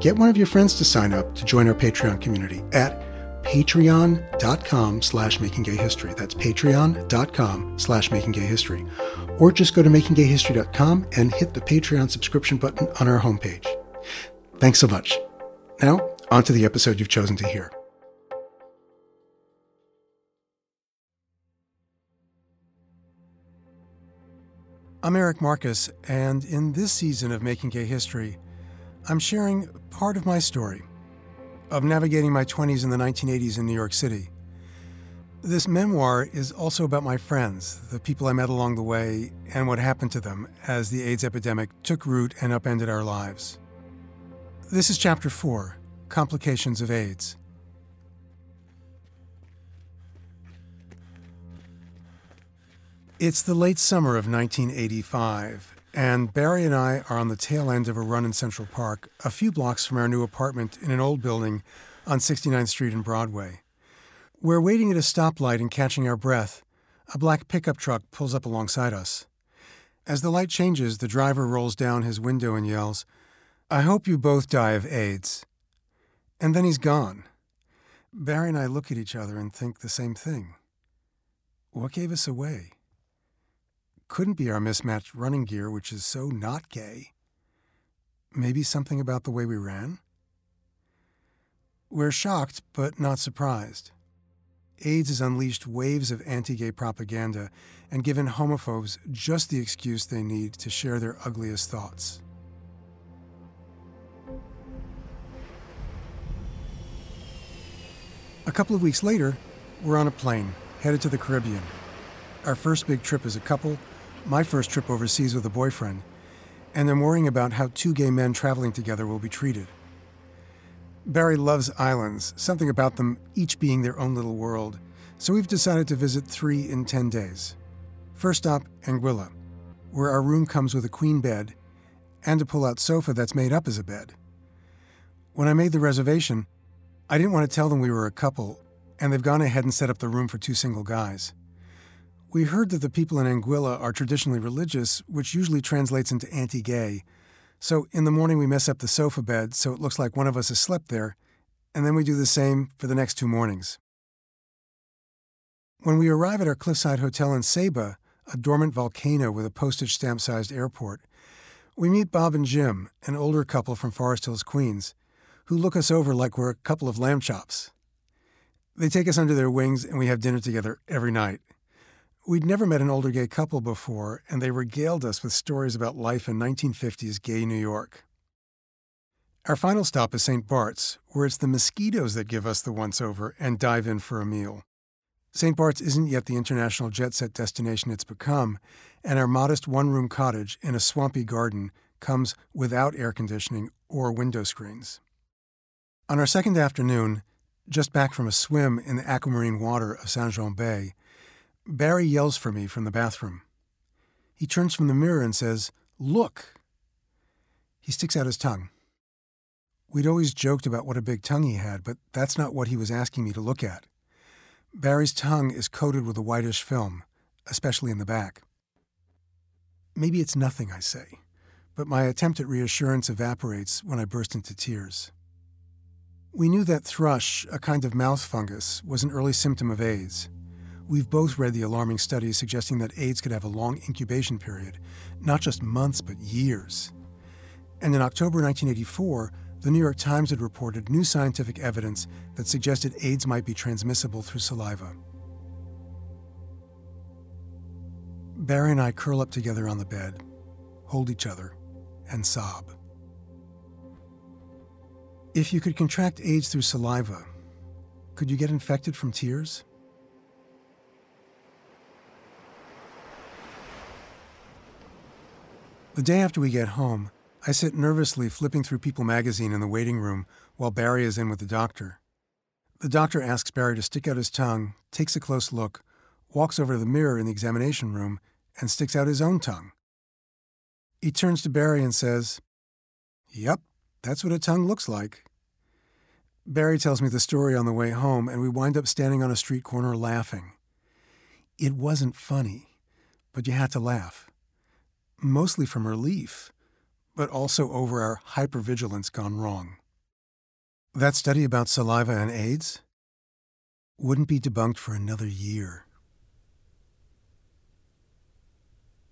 get one of your friends to sign up to join our Patreon community at patreon.com slash makinggayhistory. That's patreon.com slash makinggayhistory. Or just go to makinggayhistory.com and hit the Patreon subscription button on our homepage. Thanks so much. Now, on to the episode you've chosen to hear. I'm Eric Marcus, and in this season of Making Gay History, I'm sharing part of my story of navigating my 20s in the 1980s in New York City. This memoir is also about my friends, the people I met along the way, and what happened to them as the AIDS epidemic took root and upended our lives. This is Chapter 4 Complications of AIDS. It's the late summer of 1985, and Barry and I are on the tail end of a run in Central Park, a few blocks from our new apartment in an old building on 69th Street and Broadway. We're waiting at a stoplight and catching our breath. A black pickup truck pulls up alongside us. As the light changes, the driver rolls down his window and yells, I hope you both die of AIDS. And then he's gone. Barry and I look at each other and think the same thing. What gave us away? Couldn't be our mismatched running gear, which is so not gay. Maybe something about the way we ran? We're shocked, but not surprised. AIDS has unleashed waves of anti gay propaganda and given homophobes just the excuse they need to share their ugliest thoughts. A couple of weeks later, we're on a plane, headed to the Caribbean. Our first big trip as a couple, my first trip overseas with a boyfriend, and I'm worrying about how two gay men traveling together will be treated. Barry loves islands, something about them each being their own little world, so we've decided to visit three in 10 days. First stop, Anguilla, where our room comes with a queen bed and a pull out sofa that's made up as a bed. When I made the reservation, I didn't want to tell them we were a couple, and they've gone ahead and set up the room for two single guys. We heard that the people in Anguilla are traditionally religious, which usually translates into anti gay. So in the morning, we mess up the sofa bed so it looks like one of us has slept there, and then we do the same for the next two mornings. When we arrive at our cliffside hotel in Saba, a dormant volcano with a postage stamp sized airport, we meet Bob and Jim, an older couple from Forest Hills, Queens, who look us over like we're a couple of lamb chops. They take us under their wings and we have dinner together every night. We'd never met an older gay couple before, and they regaled us with stories about life in 1950s gay New York. Our final stop is St. Bart's, where it's the mosquitoes that give us the once over and dive in for a meal. St. Bart's isn't yet the international jet set destination it's become, and our modest one room cottage in a swampy garden comes without air conditioning or window screens. On our second afternoon, just back from a swim in the aquamarine water of Saint Jean Bay, Barry yells for me from the bathroom. He turns from the mirror and says, Look! He sticks out his tongue. We'd always joked about what a big tongue he had, but that's not what he was asking me to look at. Barry's tongue is coated with a whitish film, especially in the back. Maybe it's nothing, I say, but my attempt at reassurance evaporates when I burst into tears. We knew that thrush, a kind of mouth fungus, was an early symptom of AIDS. We've both read the alarming studies suggesting that AIDS could have a long incubation period, not just months, but years. And in October 1984, the New York Times had reported new scientific evidence that suggested AIDS might be transmissible through saliva. Barry and I curl up together on the bed, hold each other, and sob. If you could contract AIDS through saliva, could you get infected from tears? The day after we get home, I sit nervously flipping through People magazine in the waiting room while Barry is in with the doctor. The doctor asks Barry to stick out his tongue, takes a close look, walks over to the mirror in the examination room, and sticks out his own tongue. He turns to Barry and says, Yep, that's what a tongue looks like. Barry tells me the story on the way home, and we wind up standing on a street corner laughing. It wasn't funny, but you had to laugh. Mostly from relief, but also over our hypervigilance gone wrong. That study about saliva and AIDS wouldn't be debunked for another year.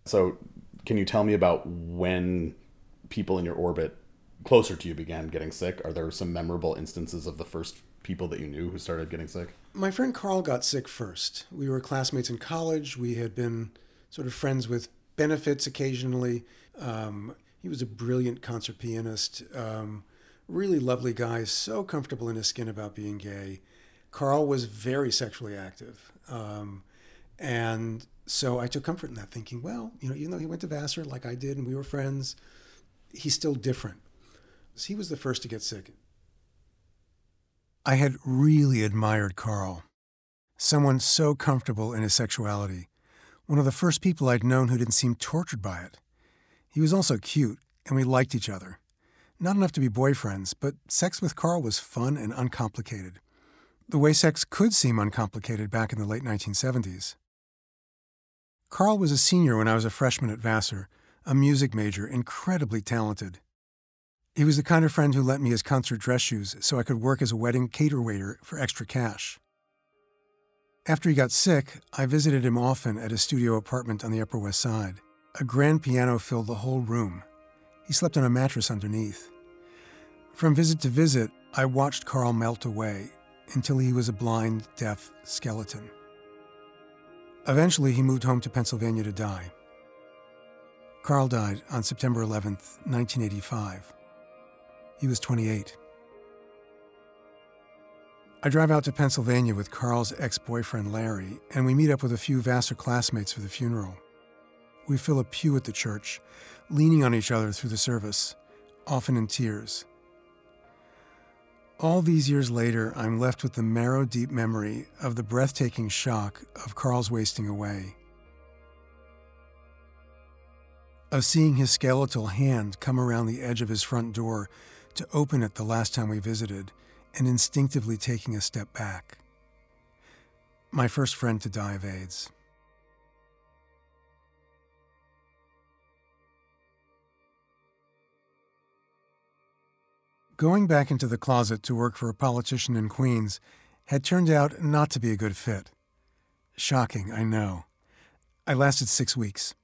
So, can you tell me about when people in your orbit closer to you began getting sick? Are there some memorable instances of the first people that you knew who started getting sick? My friend Carl got sick first. We were classmates in college. We had been sort of friends with benefits occasionally. Um, he was a brilliant concert pianist, um, really lovely guy, so comfortable in his skin about being gay. Carl was very sexually active. Um, and so I took comfort in that, thinking, well, you know, even though he went to Vassar like I did and we were friends, he's still different. So he was the first to get sick. I had really admired Carl, someone so comfortable in his sexuality, one of the first people I'd known who didn't seem tortured by it. He was also cute, and we liked each other. Not enough to be boyfriends, but sex with Carl was fun and uncomplicated. The way sex could seem uncomplicated back in the late 1970s. Carl was a senior when I was a freshman at Vassar, a music major, incredibly talented. He was the kind of friend who lent me his concert dress shoes so I could work as a wedding cater waiter for extra cash. After he got sick, I visited him often at his studio apartment on the Upper West Side. A grand piano filled the whole room. He slept on a mattress underneath. From visit to visit, I watched Carl melt away until he was a blind, deaf skeleton. Eventually, he moved home to Pennsylvania to die. Carl died on September 11, 1985. He was 28. I drive out to Pennsylvania with Carl's ex boyfriend Larry, and we meet up with a few Vassar classmates for the funeral. We fill a pew at the church, leaning on each other through the service, often in tears. All these years later, I'm left with the marrow deep memory of the breathtaking shock of Carl's wasting away. Of seeing his skeletal hand come around the edge of his front door to open it the last time we visited, and instinctively taking a step back. My first friend to die of AIDS. Going back into the closet to work for a politician in Queens had turned out not to be a good fit. Shocking, I know. I lasted six weeks.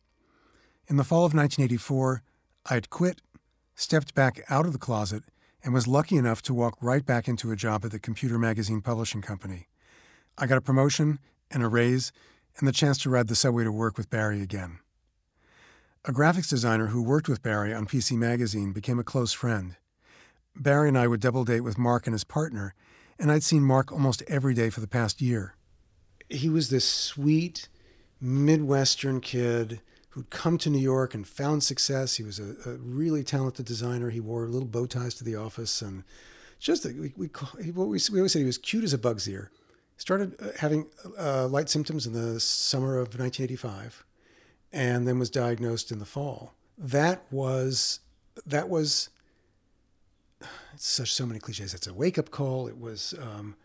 In the fall of 1984, I'd quit, stepped back out of the closet, and was lucky enough to walk right back into a job at the Computer Magazine Publishing Company. I got a promotion and a raise and the chance to ride the subway to work with Barry again. A graphics designer who worked with Barry on PC Magazine became a close friend. Barry and I would double date with Mark and his partner, and I'd seen Mark almost every day for the past year. He was this sweet, Midwestern kid who'd come to New York and found success. He was a, a really talented designer. He wore little bow ties to the office and just we, we, we, we always said he was cute as a bug's ear. Started uh, having uh, light symptoms in the summer of 1985, and then was diagnosed in the fall. That was that was such so many cliches. It's a wake up call. It was, um,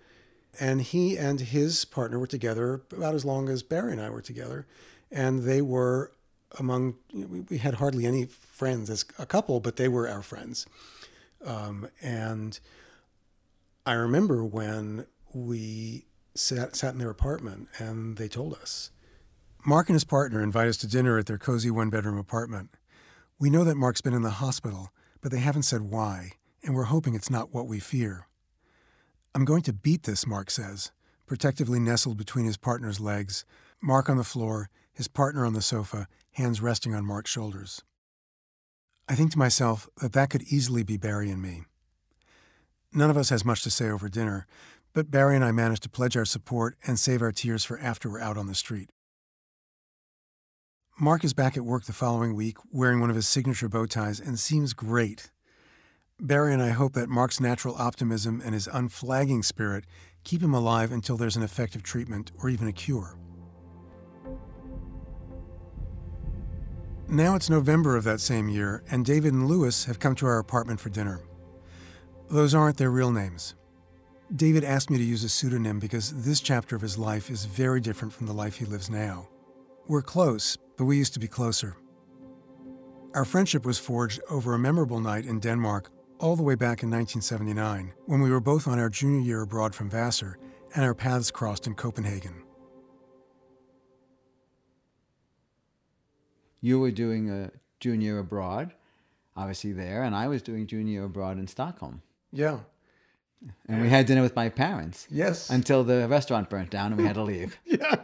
and he and his partner were together about as long as Barry and I were together, and they were among. You know, we, we, had hardly any friends as a couple, but they were our friends, um, and I remember when we sat sat in their apartment and they told us. Mark and his partner invite us to dinner at their cozy one bedroom apartment. We know that Mark's been in the hospital, but they haven't said why and we're hoping it's not what we fear. I'm going to beat this, Mark says, protectively nestled between his partner's legs, Mark on the floor, his partner on the sofa, hands resting on Mark's shoulders. I think to myself that that could easily be Barry and me. None of us has much to say over dinner, but Barry and I manage to pledge our support and save our tears for after we're out on the street. Mark is back at work the following week wearing one of his signature bow ties and seems great. Barry and I hope that Mark's natural optimism and his unflagging spirit keep him alive until there's an effective treatment or even a cure. Now it's November of that same year, and David and Lewis have come to our apartment for dinner. Those aren't their real names. David asked me to use a pseudonym because this chapter of his life is very different from the life he lives now. We're close, but we used to be closer. Our friendship was forged over a memorable night in Denmark all the way back in 1979 when we were both on our junior year abroad from Vassar and our paths crossed in Copenhagen. You were doing a junior abroad, obviously there, and I was doing junior abroad in Stockholm. Yeah. And we had dinner with my parents Yes. until the restaurant burnt down and we had to leave. yeah.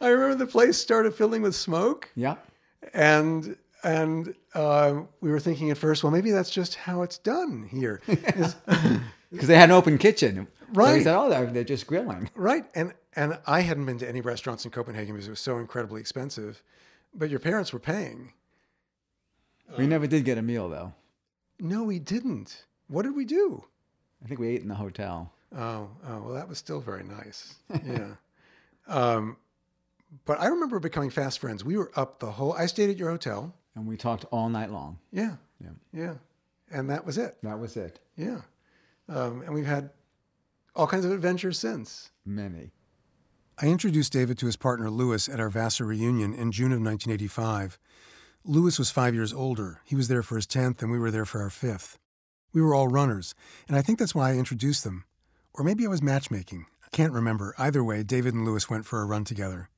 I remember the place started filling with smoke, Yeah. and and uh, we were thinking at first, well, maybe that's just how it's done here, Because they had an open kitchen. So Right. we said, oh, they're, they're just grilling. right. And and I hadn't been to any restaurants in Copenhagen because it was so incredibly expensive. But your parents were paying. We never did get a meal, though. No, we didn't. What did we do? I think we ate in the hotel. Oh, oh, well, that was still very nice. Yeah. um, but I remember becoming fast friends. We were up the whole. I stayed at your hotel. And we talked all night long. Yeah. Yeah. Yeah. And that was it. That was it. Yeah. Um, and we've had all kinds of adventures since. Many. I introduced David to his partner Lewis at our Vassar reunion in June of 1985. Lewis was five years older. He was there for his 10th, and we were there for our fifth. We were all runners, and I think that's why I introduced them. Or maybe I was matchmaking. I can't remember. Either way, David and Lewis went for a run together.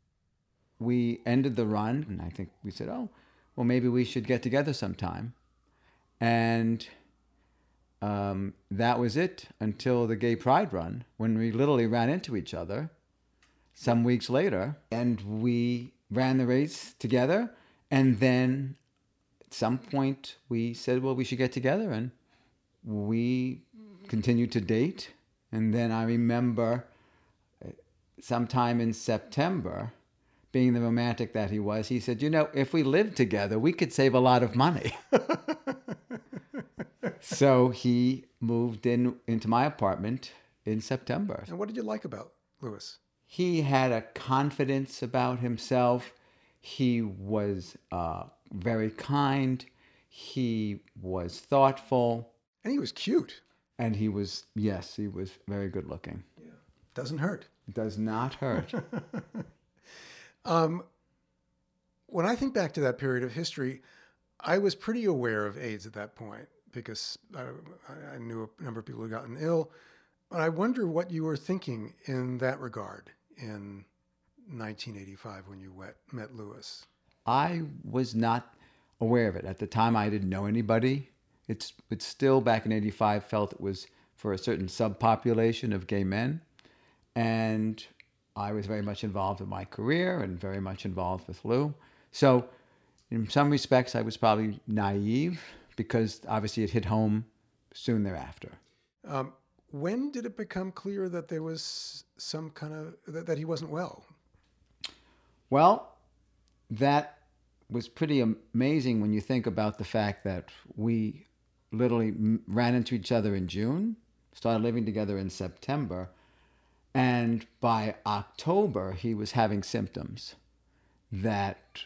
We ended the run, and I think we said, oh, well, maybe we should get together sometime. And um, that was it until the Gay Pride run, when we literally ran into each other some weeks later. And we ran the race together. And then at some point, we said, well, we should get together. And we continued to date. And then I remember uh, sometime in September, being the romantic that he was, he said, You know, if we lived together, we could save a lot of money. so he moved in into my apartment in September. And what did you like about Lewis? He had a confidence about himself. He was uh, very kind. He was thoughtful. And he was cute. And he was, yes, he was very good looking. Yeah. Doesn't hurt. Does not hurt. Um, when I think back to that period of history, I was pretty aware of AIDS at that point because I, I knew a number of people who had gotten ill. But I wonder what you were thinking in that regard in 1985 when you met, met Lewis. I was not aware of it at the time. I didn't know anybody. It's it's still back in '85 felt it was for a certain subpopulation of gay men, and I was very much involved in my career and very much involved with Lou. So, in some respects, I was probably naive because obviously it hit home soon thereafter. Um, when did it become clear that there was some kind of that, that he wasn't well? Well, that was pretty amazing when you think about the fact that we literally ran into each other in June, started living together in September, and by October he was having symptoms that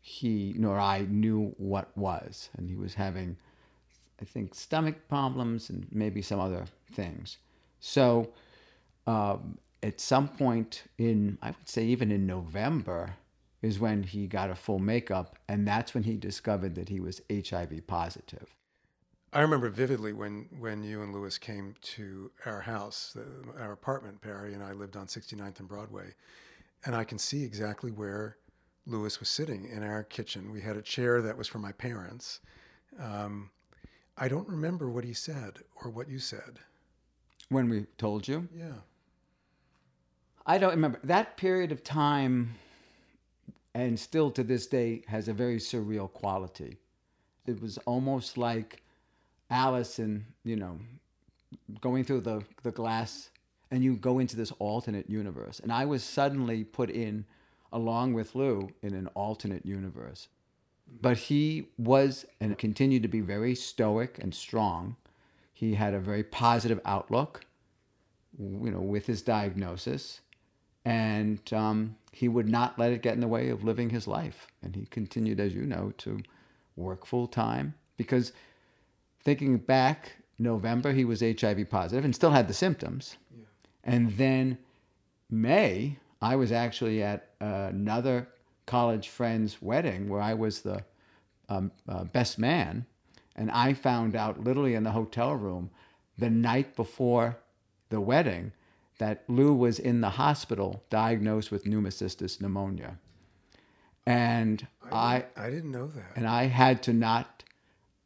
he nor I knew what was, and he was having, I think, stomach problems and maybe some other things. So, um, at some point in, I would say, even in November, is when he got a full makeup, and that's when he discovered that he was HIV positive. I remember vividly when, when you and Lewis came to our house, the, our apartment. Barry and I lived on 69th and Broadway, and I can see exactly where Lewis was sitting in our kitchen. We had a chair that was for my parents. Um, I don't remember what he said or what you said. When we told you? Yeah. I don't remember. That period of time, and still to this day, has a very surreal quality. It was almost like Alice and, you know, going through the, the glass, and you go into this alternate universe. And I was suddenly put in, along with Lou, in an alternate universe. But he was and continued to be very stoic and strong. He had a very positive outlook, you know, with his diagnosis and um, he would not let it get in the way of living his life. And he continued, as you know, to work full time because thinking back, November he was HIV positive and still had the symptoms. Yeah. And then May, I was actually at another college friend's wedding where I was the um, uh, best man, and I found out literally in the hotel room the night before the wedding that Lou was in the hospital diagnosed with pneumocystis pneumonia. And I, I, I didn't know that. And I had to not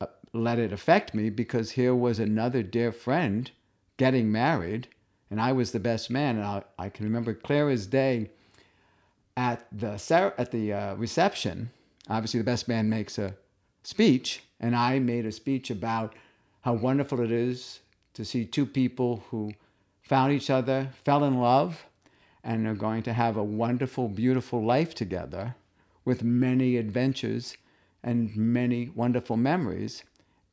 uh, let it affect me because here was another dear friend getting married, and I was the best man. And I, I can remember clear as day at the at the uh, reception. Obviously, the best man makes a speech, and I made a speech about how wonderful it is to see two people who found each other, fell in love, and are going to have a wonderful, beautiful life together with many adventures and many wonderful memories.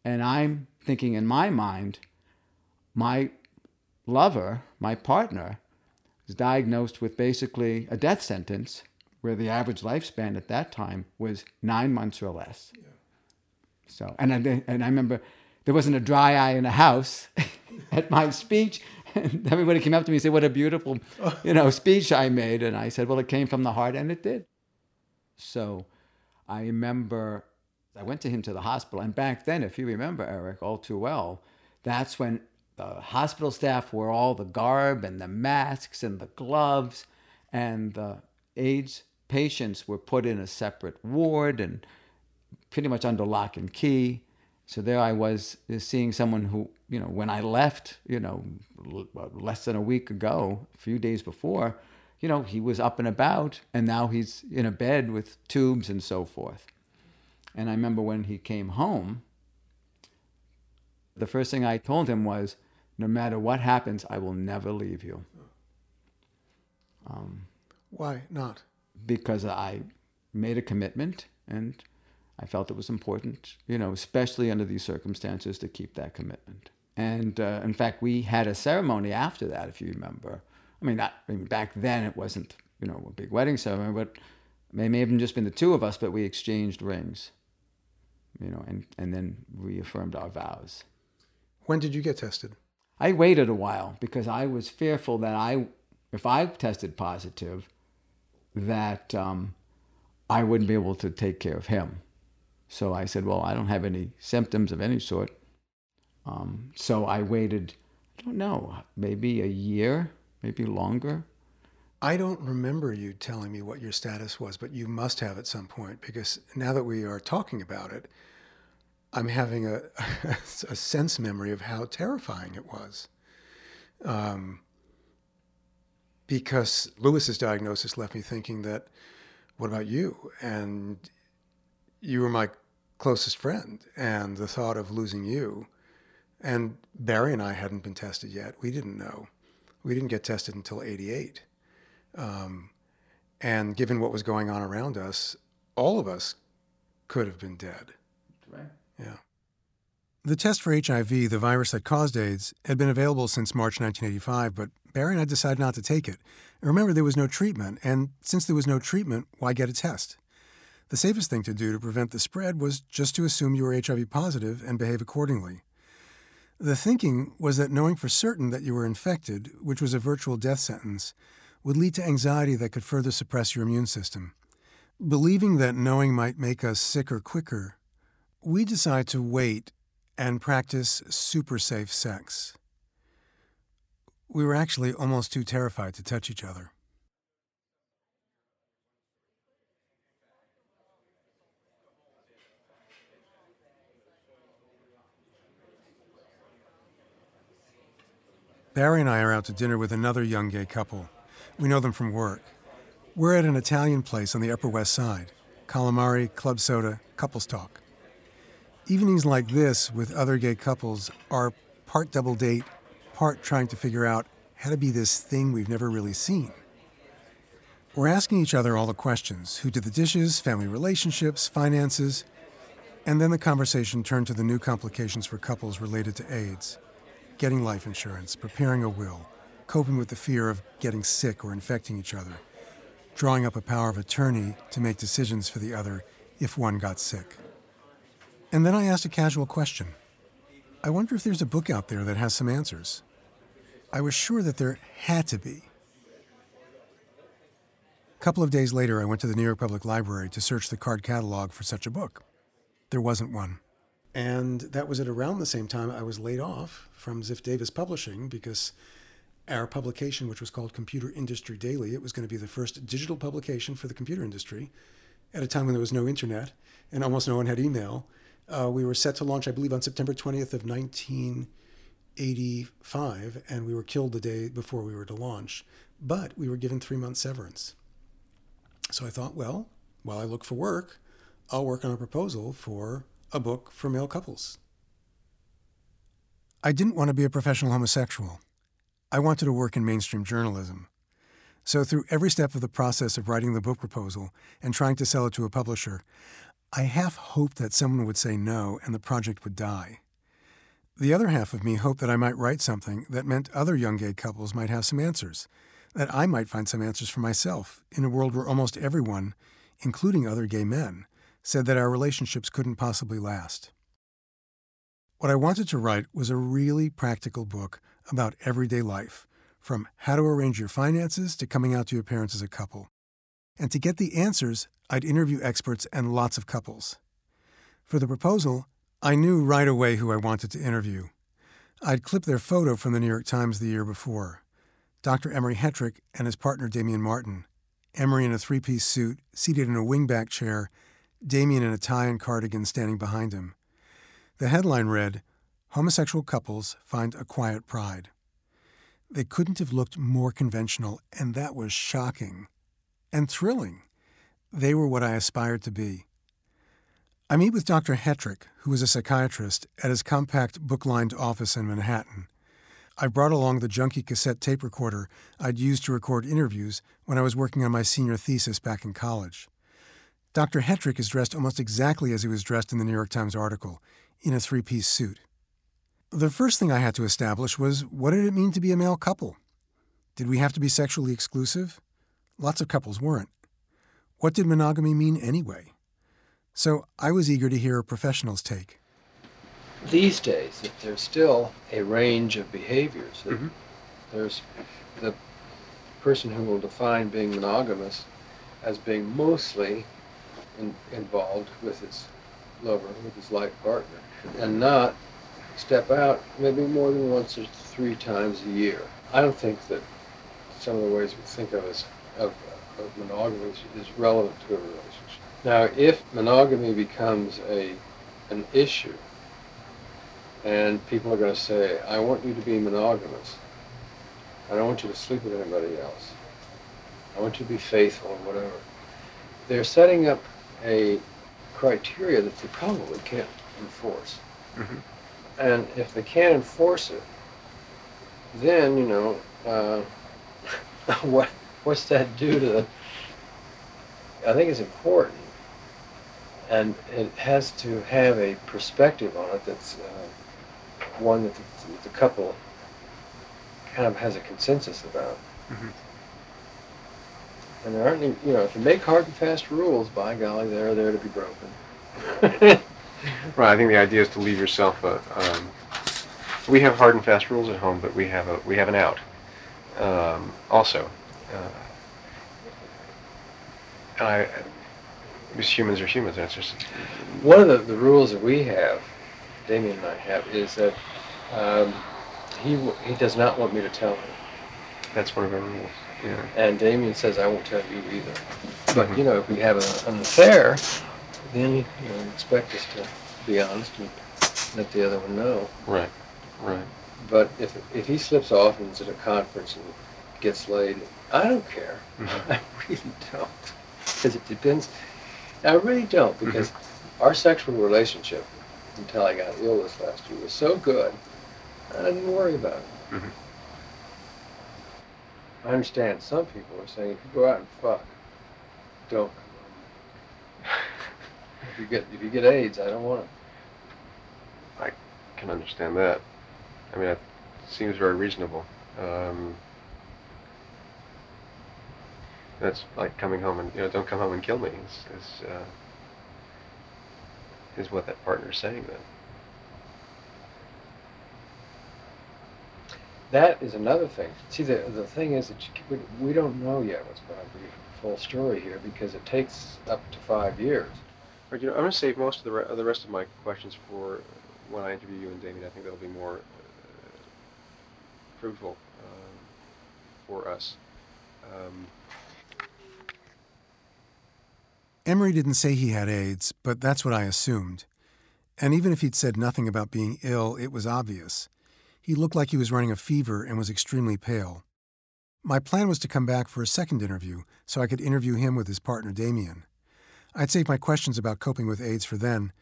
And I'm thinking in my mind, my lover, my partner, was diagnosed with basically a death sentence where the average lifespan at that time was nine months or less. Yeah. So, and I, and I remember there wasn't a dry eye in the house at my speech and everybody came up to me and said, "What a beautiful, you know, speech I made." And I said, "Well, it came from the heart, and it did." So, I remember I went to him to the hospital, and back then, if you remember, Eric, all too well, that's when the hospital staff wore all the garb and the masks and the gloves, and the AIDS patients were put in a separate ward and pretty much under lock and key. So there I was seeing someone who, you know, when I left, you know, less than a week ago, a few days before, you know, he was up and about, and now he's in a bed with tubes and so forth. And I remember when he came home, the first thing I told him was, no matter what happens, I will never leave you. Um, Why not? Because I made a commitment and I felt it was important, you know, especially under these circumstances, to keep that commitment. And uh, in fact, we had a ceremony after that, if you remember. I mean, not, I mean, back then it wasn't, you know, a big wedding ceremony, but it may have just been the two of us, but we exchanged rings, you know, and, and then reaffirmed our vows. When did you get tested? I waited a while because I was fearful that I, if I tested positive, that um, I wouldn't be able to take care of him. So I said, Well, I don't have any symptoms of any sort. Um, so I waited, I don't know, maybe a year, maybe longer. I don't remember you telling me what your status was, but you must have at some point because now that we are talking about it, I'm having a, a sense memory of how terrifying it was. Um, because Lewis's diagnosis left me thinking that, what about you? And you were my closest friend, and the thought of losing you, and Barry and I hadn't been tested yet. We didn't know. We didn't get tested until 88. Um, and given what was going on around us, all of us could have been dead. Right. Yeah. The test for HIV, the virus that caused AIDS, had been available since March 1985, but Barry and I decided not to take it. And remember, there was no treatment, and since there was no treatment, why get a test? The safest thing to do to prevent the spread was just to assume you were HIV positive and behave accordingly. The thinking was that knowing for certain that you were infected, which was a virtual death sentence, would lead to anxiety that could further suppress your immune system. Believing that knowing might make us sicker quicker, we decided to wait and practice super safe sex. We were actually almost too terrified to touch each other. Barry and I are out to dinner with another young gay couple. We know them from work. We're at an Italian place on the Upper West Side. Calamari, club soda, couples talk. Evenings like this with other gay couples are part double date, part trying to figure out how to be this thing we've never really seen. We're asking each other all the questions who did the dishes, family relationships, finances, and then the conversation turned to the new complications for couples related to AIDS getting life insurance, preparing a will, coping with the fear of getting sick or infecting each other, drawing up a power of attorney to make decisions for the other if one got sick. And then I asked a casual question I wonder if there's a book out there that has some answers. I was sure that there had to be. A couple of days later, I went to the New York Public Library to search the card catalog for such a book. There wasn't one. And that was at around the same time I was laid off from Ziff Davis Publishing because our publication, which was called Computer Industry Daily, it was going to be the first digital publication for the computer industry at a time when there was no internet and almost no one had email. Uh, we were set to launch, I believe, on September 20th of 1985, and we were killed the day before we were to launch. But we were given three months severance. So I thought, well, while I look for work, I'll work on a proposal for a book for male couples. I didn't want to be a professional homosexual. I wanted to work in mainstream journalism. So, through every step of the process of writing the book proposal and trying to sell it to a publisher, I half hoped that someone would say no and the project would die. The other half of me hoped that I might write something that meant other young gay couples might have some answers, that I might find some answers for myself in a world where almost everyone, including other gay men, said that our relationships couldn't possibly last. What I wanted to write was a really practical book about everyday life, from how to arrange your finances to coming out to your parents as a couple. And to get the answers, I'd interview experts and lots of couples. For the proposal, I knew right away who I wanted to interview. I'd clipped their photo from the New York Times the year before Dr. Emery Hetrick and his partner Damien Martin. Emery in a three piece suit, seated in a wingback chair Damien in a tie and cardigan standing behind him. The headline read Homosexual couples find a quiet pride. They couldn't have looked more conventional, and that was shocking and thrilling. They were what I aspired to be. I meet with Dr. Hetrick, who is a psychiatrist, at his compact book lined office in Manhattan. I brought along the junky cassette tape recorder I'd used to record interviews when I was working on my senior thesis back in college. Dr. Hetrick is dressed almost exactly as he was dressed in the New York Times article, in a three piece suit. The first thing I had to establish was what did it mean to be a male couple? Did we have to be sexually exclusive? Lots of couples weren't. What did monogamy mean anyway? So I was eager to hear a professional's take. These days, there's still a range of behaviors. Mhm. There's the person who will define being monogamous as being mostly in, involved with his lover, with his life partner, and not step out maybe more than once or three times a year. I don't think that some of the ways we think of as of, of monogamy is, relevant to a relationship. Now, if monogamy becomes a an issue, and people are going to say, "I want you to be monogamous. I don't want you to sleep with anybody else. I want you to be faithful or whatever," they're setting up a criteria that they probably can't enforce. Mhm. And if they can't enforce it, then you know uh, what what's that do to the? I think it's important, and it has to have a perspective on it that's uh, one that the, the couple kind of has a consensus about. Mhm. And there aren't, any, you know, if you make hard and fast rules, by golly, they're there to be broken. Right. I think the idea is to leave yourself a. Um, we have hard and fast rules at home, but we have a we have an out. Um, also, uh, and I, because humans are humans. That's just One of the, the rules that we have, Damien and I have, is that um, he w- he does not want me to tell him, that's one of our rules. Yeah. and Damien says I won't tell you either. But Mhm. you know, if we have a, an affair, then you know, expect us to be honest and let the other one know. Right. Right. But if if he slips off and is at a conference and gets laid, I don't care. Mhm. I really don't, because it depends. I really don't because our sexual relationship until I got ill this last year was so good. I didn't worry about it. I understand some people are saying if you go out and fuck, don't come home. If you get if you get AIDS, I don't want it. I can understand that. I mean, it seems very reasonable. Um, that's like coming home and you know, don't come home and kill me. Is is, uh, is what that partner's saying then. That is another thing. See, the the thing is that you, we, we don't know yet what's going to be the full story here because it takes up to five years. But you know, I'm going to save most of the re- the rest of my questions for when I interview you and Damien. I think that'll be more uh, fruitful um, for us. Um, Emery didn't say he had AIDS, but that's what I assumed. And even if he'd said nothing about being ill, it was obvious. He looked like he was running a fever and was extremely pale. My plan was to come back for a second interview so I could interview him with his partner Damien. I'd save my questions about coping with AIDS for then,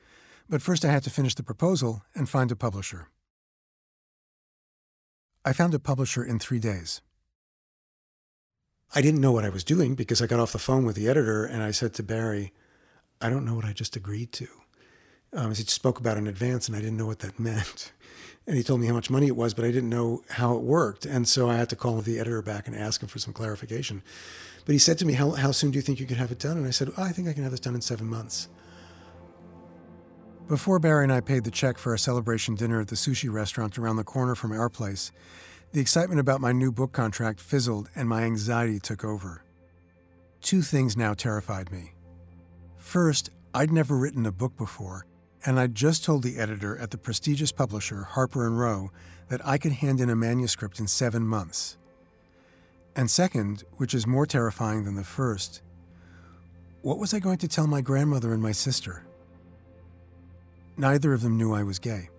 but first I had to finish the proposal and find a publisher. I found a publisher in three days. I didn't know what I was doing because I got off the phone with the editor and I said to Barry, I don't know what I just agreed to. Um, he spoke about in advance and I didn't know what that meant. And he told me how much money it was, but I didn't know how it worked. And so I had to call the editor back and ask him for some clarification. But he said to me, How, how soon do you think you could have it done? And I said, oh, I think I can have this done in seven months. Before Barry and I paid the check for our celebration dinner at the sushi restaurant around the corner from our place, the excitement about my new book contract fizzled and my anxiety took over. Two things now terrified me. First, I'd never written a book before, and I'd just told the editor at the prestigious publisher Harper and Row that I could hand in a manuscript in 7 months. And second, which is more terrifying than the first, what was I going to tell my grandmother and my sister? Neither of them knew I was gay.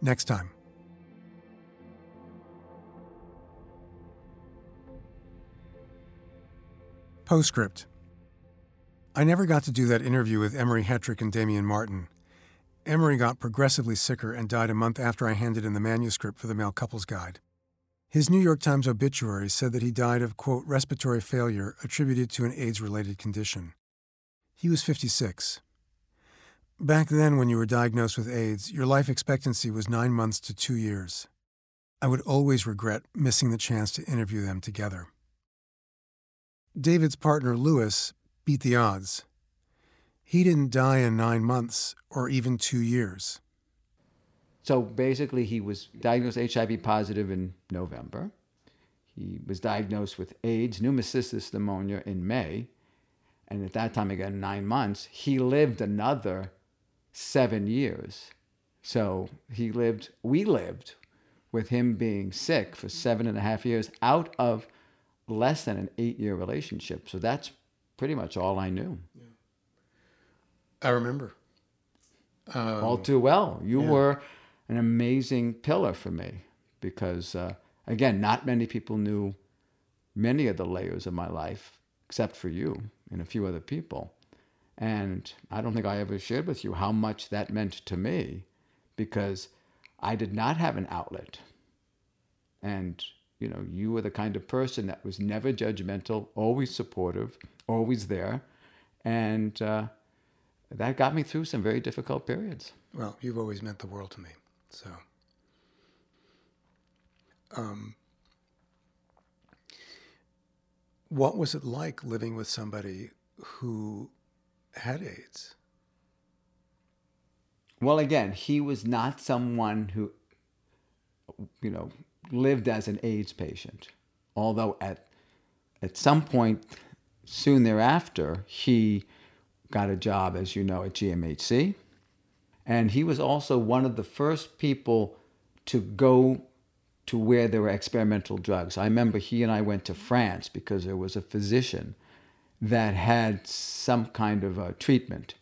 Next time. Postscript. I never got to do that interview with Emery Hetrick and Damien Martin. Emery got progressively sicker and died a month after I handed in the manuscript for the Male Couples Guide. His New York Times obituary said that he died of, quote, respiratory failure attributed to an AIDS related condition. He was 56. Back then, when you were diagnosed with AIDS, your life expectancy was nine months to two years. I would always regret missing the chance to interview them together. David's partner, Lewis, beat the odds. He didn't die in nine months or even two years. So basically, he was diagnosed HIV positive in November. He was diagnosed with AIDS, pneumocystis pneumonia in May. And at that time, again, nine months. He lived another seven years. So he lived, we lived with him being sick for seven and a half years out of less than an eight year relationship. So that's pretty much all I knew. I remember. Um, all too well. You yeah. were an amazing pillar for me because, uh, again, not many people knew many of the layers of my life except for you and a few other people. And I don't think I ever shared with you how much that meant to me because I did not have an outlet. And, you know, you were the kind of person that was never judgmental, always supportive, always there. And uh, that got me through some very difficult periods. Well, you've always meant the world to me. So, um, what was it like living with somebody who had AIDS? Well, again, he was not someone who, you know, lived as an AIDS patient. Although at at some point soon thereafter, he got a job, as you know, at GMHC. And he was also one of the first people to go to where there were experimental drugs. I remember he and I went to France because there was a physician that had some kind of a treatment.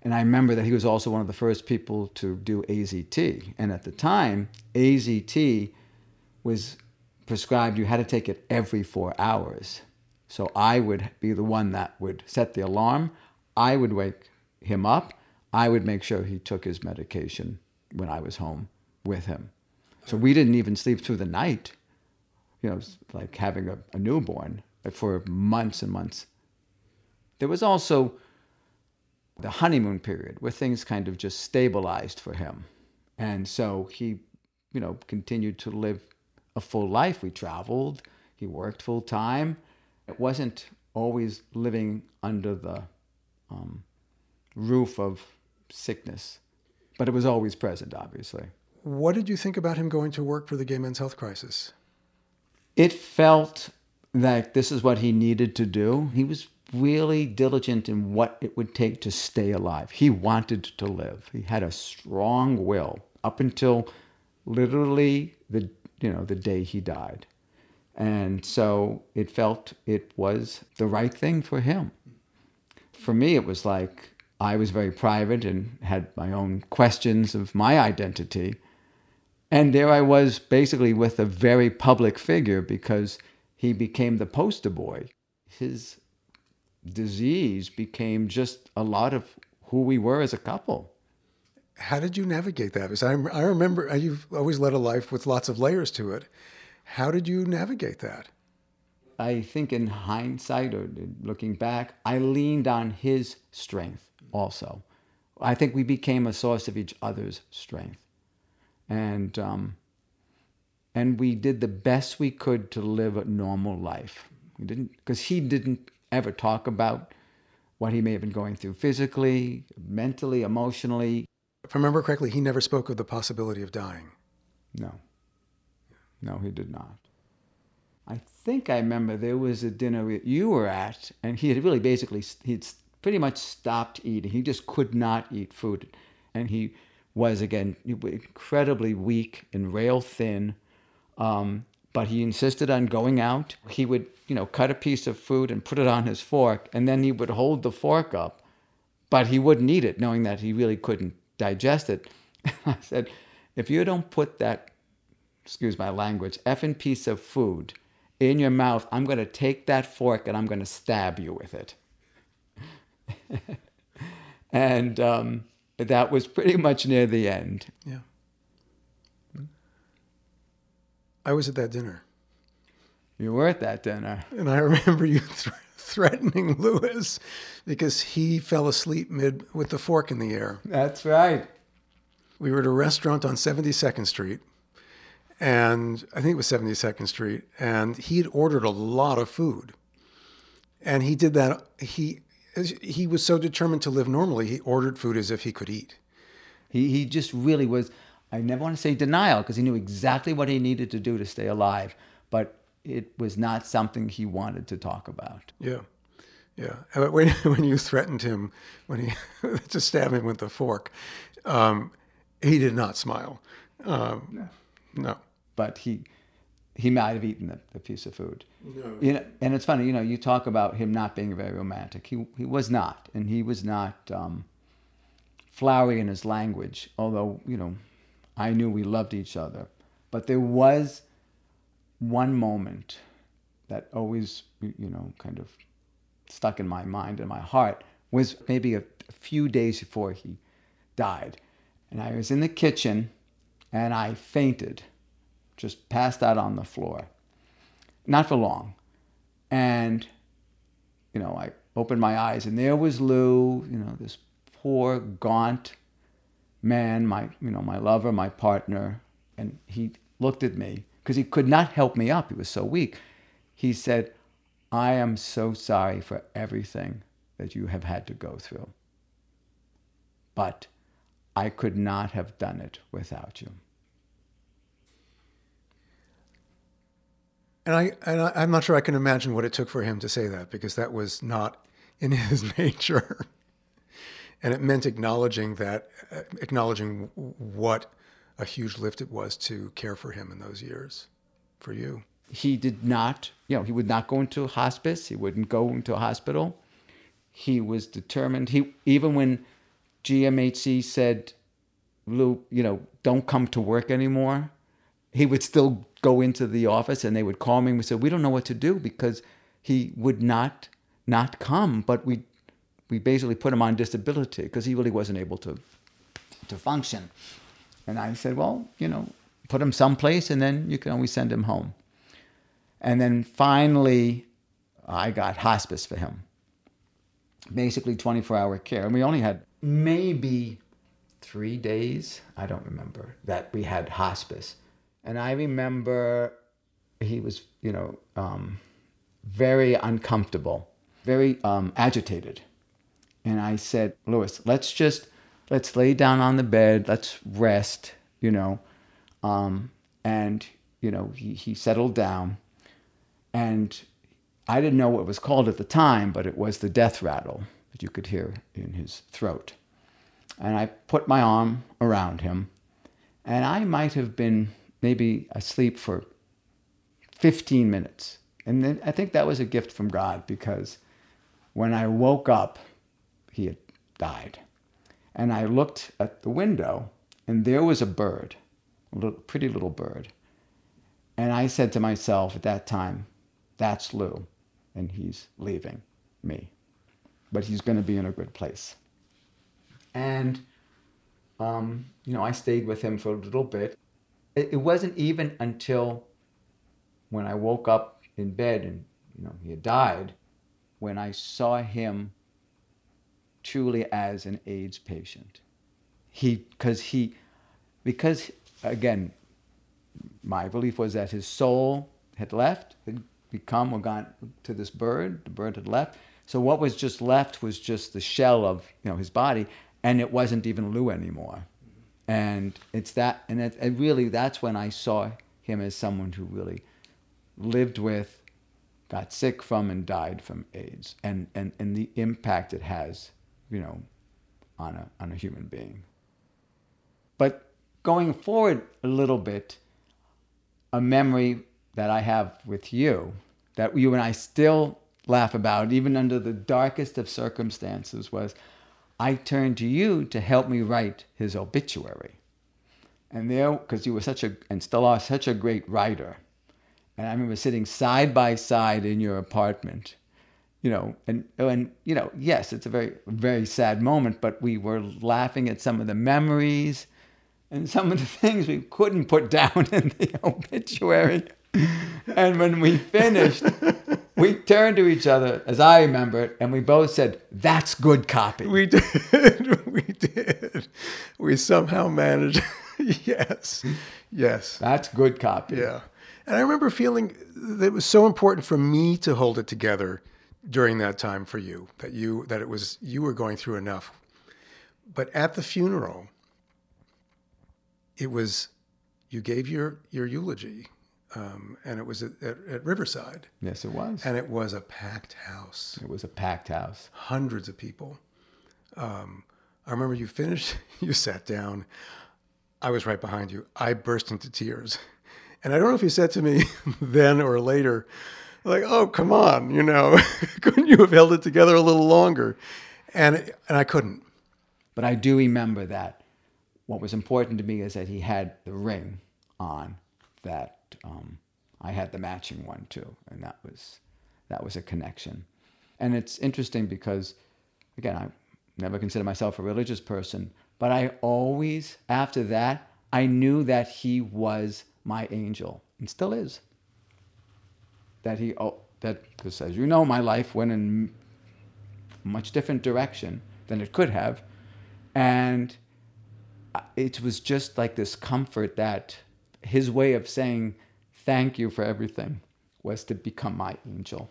And I remember that he was also one of the first people to do AZT. And at the time, AZT was prescribed, you had to take it every four hours. So I would be the one that would set the alarm. I would wake him up. I would make sure he took his medication when I was home with him. So we didn't even sleep through the night, you know, like having a, a newborn for months and months. There was also the honeymoon period where things kind of just stabilized for him. And so he, you know, continued to live a full life. We traveled, he worked full time. It wasn't always living under the um, roof of sickness, but it was always present, obviously. What did you think about him going to work for the Gay Men's Health Crisis? It felt that this is what he needed to do. He was really diligent in what it would take to stay alive. He wanted to live. He had a strong will up until literally the you know the day he died. And so it felt it was the right thing for him. For me it was like I was very private and had my own questions of my identity. And there I was basically with a very public figure because he became the poster boy. His disease became just a lot of who we were as a couple. How did you navigate that? Because I, I remember uh, you've always led a life with lots of layers to it. How did you navigate that? I think in hindsight or looking back, I leaned on his strength also. I think we became a source of each other's strength. And, um, and we did the best we could to live a normal life. We didn't, because he didn't ever talk about what he may have been going through physically, mentally, emotionally. If I remember correctly, he never spoke of the possibility of dying. No. No, he did not. I think I remember there was a dinner that you were at, and he had really basically, he'd pretty much stopped eating. He just could not eat food. And he was, again, incredibly weak and rail thin. Um, but he insisted on going out. He would, you know, cut a piece of food and put it on his fork, and then he would hold the fork up, but he wouldn't eat it, knowing that he really couldn't digest it. I said, if you don't put that, excuse my language, effing piece of food in your mouth, I'm going to take that fork and I'm going to stab you with it. and um, that was pretty much near the end. Yeah. I was at that dinner. You were at that dinner. And I remember you th- threatening Lewis because he fell asleep mid with the fork in the air. That's right. We were at a restaurant on 72nd Street, and I think it was 72nd Street, and he had ordered a lot of food. And he did that. He he was so determined to live normally. He ordered food as if he could eat. He he just really was. I never want to say denial because he knew exactly what he needed to do to stay alive, but it was not something he wanted to talk about. Yeah. Yeah. But when, when you threatened him, when he to stab him with the fork, um, he did not smile. Um, no. no. But he he might have eaten the, the piece of food. No. You know, and it's funny, you know, you talk about him not being very romantic. He he was not, and he was not um, flowery in his language. Although you know, I knew we loved each other. But there was one moment that always, you know, kind of stuck in my mind and my heart was maybe a, few days before he died. And I was in the kitchen and I fainted, just passed out on the floor. Not for long. And, you know, I opened my eyes and there was Lou, you know, this poor, gaunt, man, my you know my lover, my partner, and he looked at me because he could not help me up. He was so weak. He said, "I am so sorry for everything that you have had to go through, but I could not have done it without you." And I and I, I'm not sure I can imagine what it took for him to say that because that was not in his nature and it meant acknowledging that, uh, acknowledging what a huge lift it was to care for him in those years, for you. He did not, you know, he would not go into hospice. He wouldn't go into a hospital. He was determined. He even when GMHC said, Lou, you know, don't come to work anymore, he would still go into the office and they would call me and we said, we don't know what to do because he would not not come, but we we basically put him on disability because he really wasn't able to to function. And I said, well, you know, put him someplace and then you can always send him home. And then finally, I got hospice for him. Basically 24 hour care. And we only had maybe three days, I don't remember, that we had hospice. And I remember he was, you know, um, very uncomfortable, very um, agitated. And I said, Louis, let's just, let's lay down on the bed, let's rest, you know. Um, and, you know, he, he settled down. And I didn't know what it was called at the time, but it was the death rattle that you could hear in his throat. And I put my arm around him, and I might have been maybe asleep for 15 minutes. And then I think that was a gift from God because when I woke up, he had died. And I looked at the window, and there was a bird, a little, pretty little bird. And I said to myself at that time, that's Lou, and he's leaving me. But he's going to be in a good place. And, um, you know, I stayed with him for a little bit. It, it wasn't even until when I woke up in bed and, you know, he had died when I saw him truly as an AIDS patient. He, because he, because again, my belief was that his soul had left, had become or gone to this bird. The bird had left. So what was just left was just the shell of you know his body, and it wasn't even Lou anymore. And it's that, and it, really that's when I saw him as someone who really lived with, got sick from, and died from AIDS, and and and the impact it has, you know, on a on a human being. But going forward a little bit, a memory that I have with you that you and I still laugh about, even under the darkest of circumstances, was I turned to you to help me write his obituary. And there, because you were such a, and still are such a great writer. And I remember sitting side by side in your apartment, you know, and, and, you know, yes, it's a very, very sad moment, but we were laughing at some of the memories and some of the things we couldn't put down in the obituary. And when we finished, we turned to each other, as I remember it, and we both said, That's good copy. We did. we did. We somehow managed. yes. Yes. That's good copy. Yeah. And I remember feeling that it was so important for me to hold it together during that time for you, that you that it was you were going through enough. But at the funeral, it was you gave your your eulogy um, and it was at, at, at, Riverside. Yes, it was. And it was a packed house. It was a packed house. Hundreds of people. Um, I remember you finished, you sat down. I was right behind you. I burst into tears. And I don't know if you said to me then or later, like, oh, come on, you know, couldn't you have held it together a little longer? And, and I couldn't. But I do remember that what was important to me is that he had the ring on that um, I had the matching one too, and that was that was a connection. And it's interesting because, again, I never consider myself a religious person, but I always, after that, I knew that he was my angel and still is. That he, oh, that because as you know, my life went in much different direction than it could have, and uh, it was just like this comfort that his way of saying thank you for everything was to become my angel.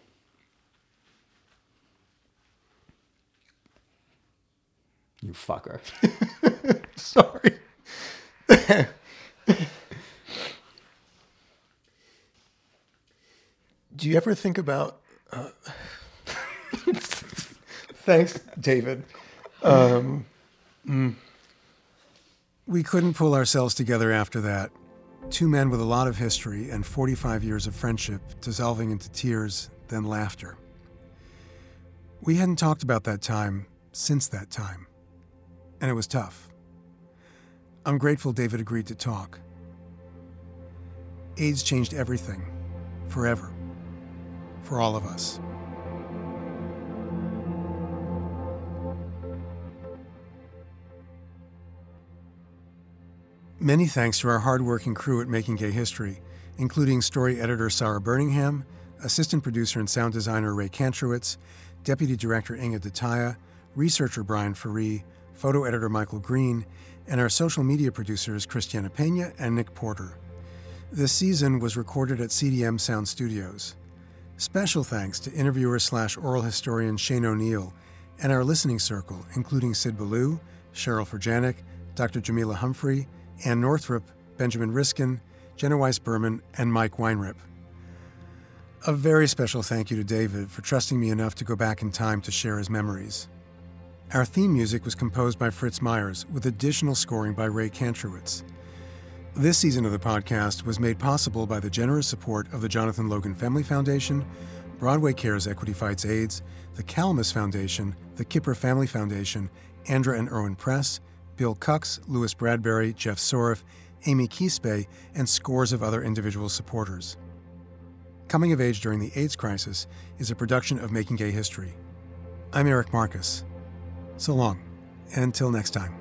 You fucker. Sorry. Do you ever think about. Uh, thanks, David. Um, mm. We couldn't pull ourselves together after that. Two men with a lot of history and 45 years of friendship dissolving into tears, then laughter. We hadn't talked about that time since that time. and it was tough. I'm grateful David agreed to talk. AIDS changed everything, forever, for all of us. Many thanks to our hardworking crew at Making Gay History, including story editor Sarah Burningham, assistant producer and sound designer Ray Kantrowitz, deputy director Inge De Taeye, researcher Brian Ferree, photo editor Michael Green, and our social media producers Christiana Pena and Nick Porter. This season was recorded at CDM Sound Studios. Special thanks to interviewer slash oral historian Shane O'Neill and our listening circle, including Sid Ballou, Cheryl Ferjanik, Dr. Jamila Humphrey, Ann Northrop, Benjamin Riskin, Jenna Weiss Berman, and Mike Weinrip. A very special thank you to David for trusting me enough to go back in time to share his memories. Our theme music was composed by Fritz Myers, with additional scoring by Ray Kantrowitz. This season of the podcast was made possible by the generous support of the Jonathan Logan Family Foundation, Broadway Cares Equity Fights AIDS, the Calamus Foundation, the Kipper Family Foundation, Andra and Irwin Press, Bill Cucks, Louis Bradbury, Jeff Soref, Amy Keespe, and scores of other individual supporters. Coming of Age During the AIDS Crisis is a production of Making Gay History. I'm Eric Marcus. So long, and until next time.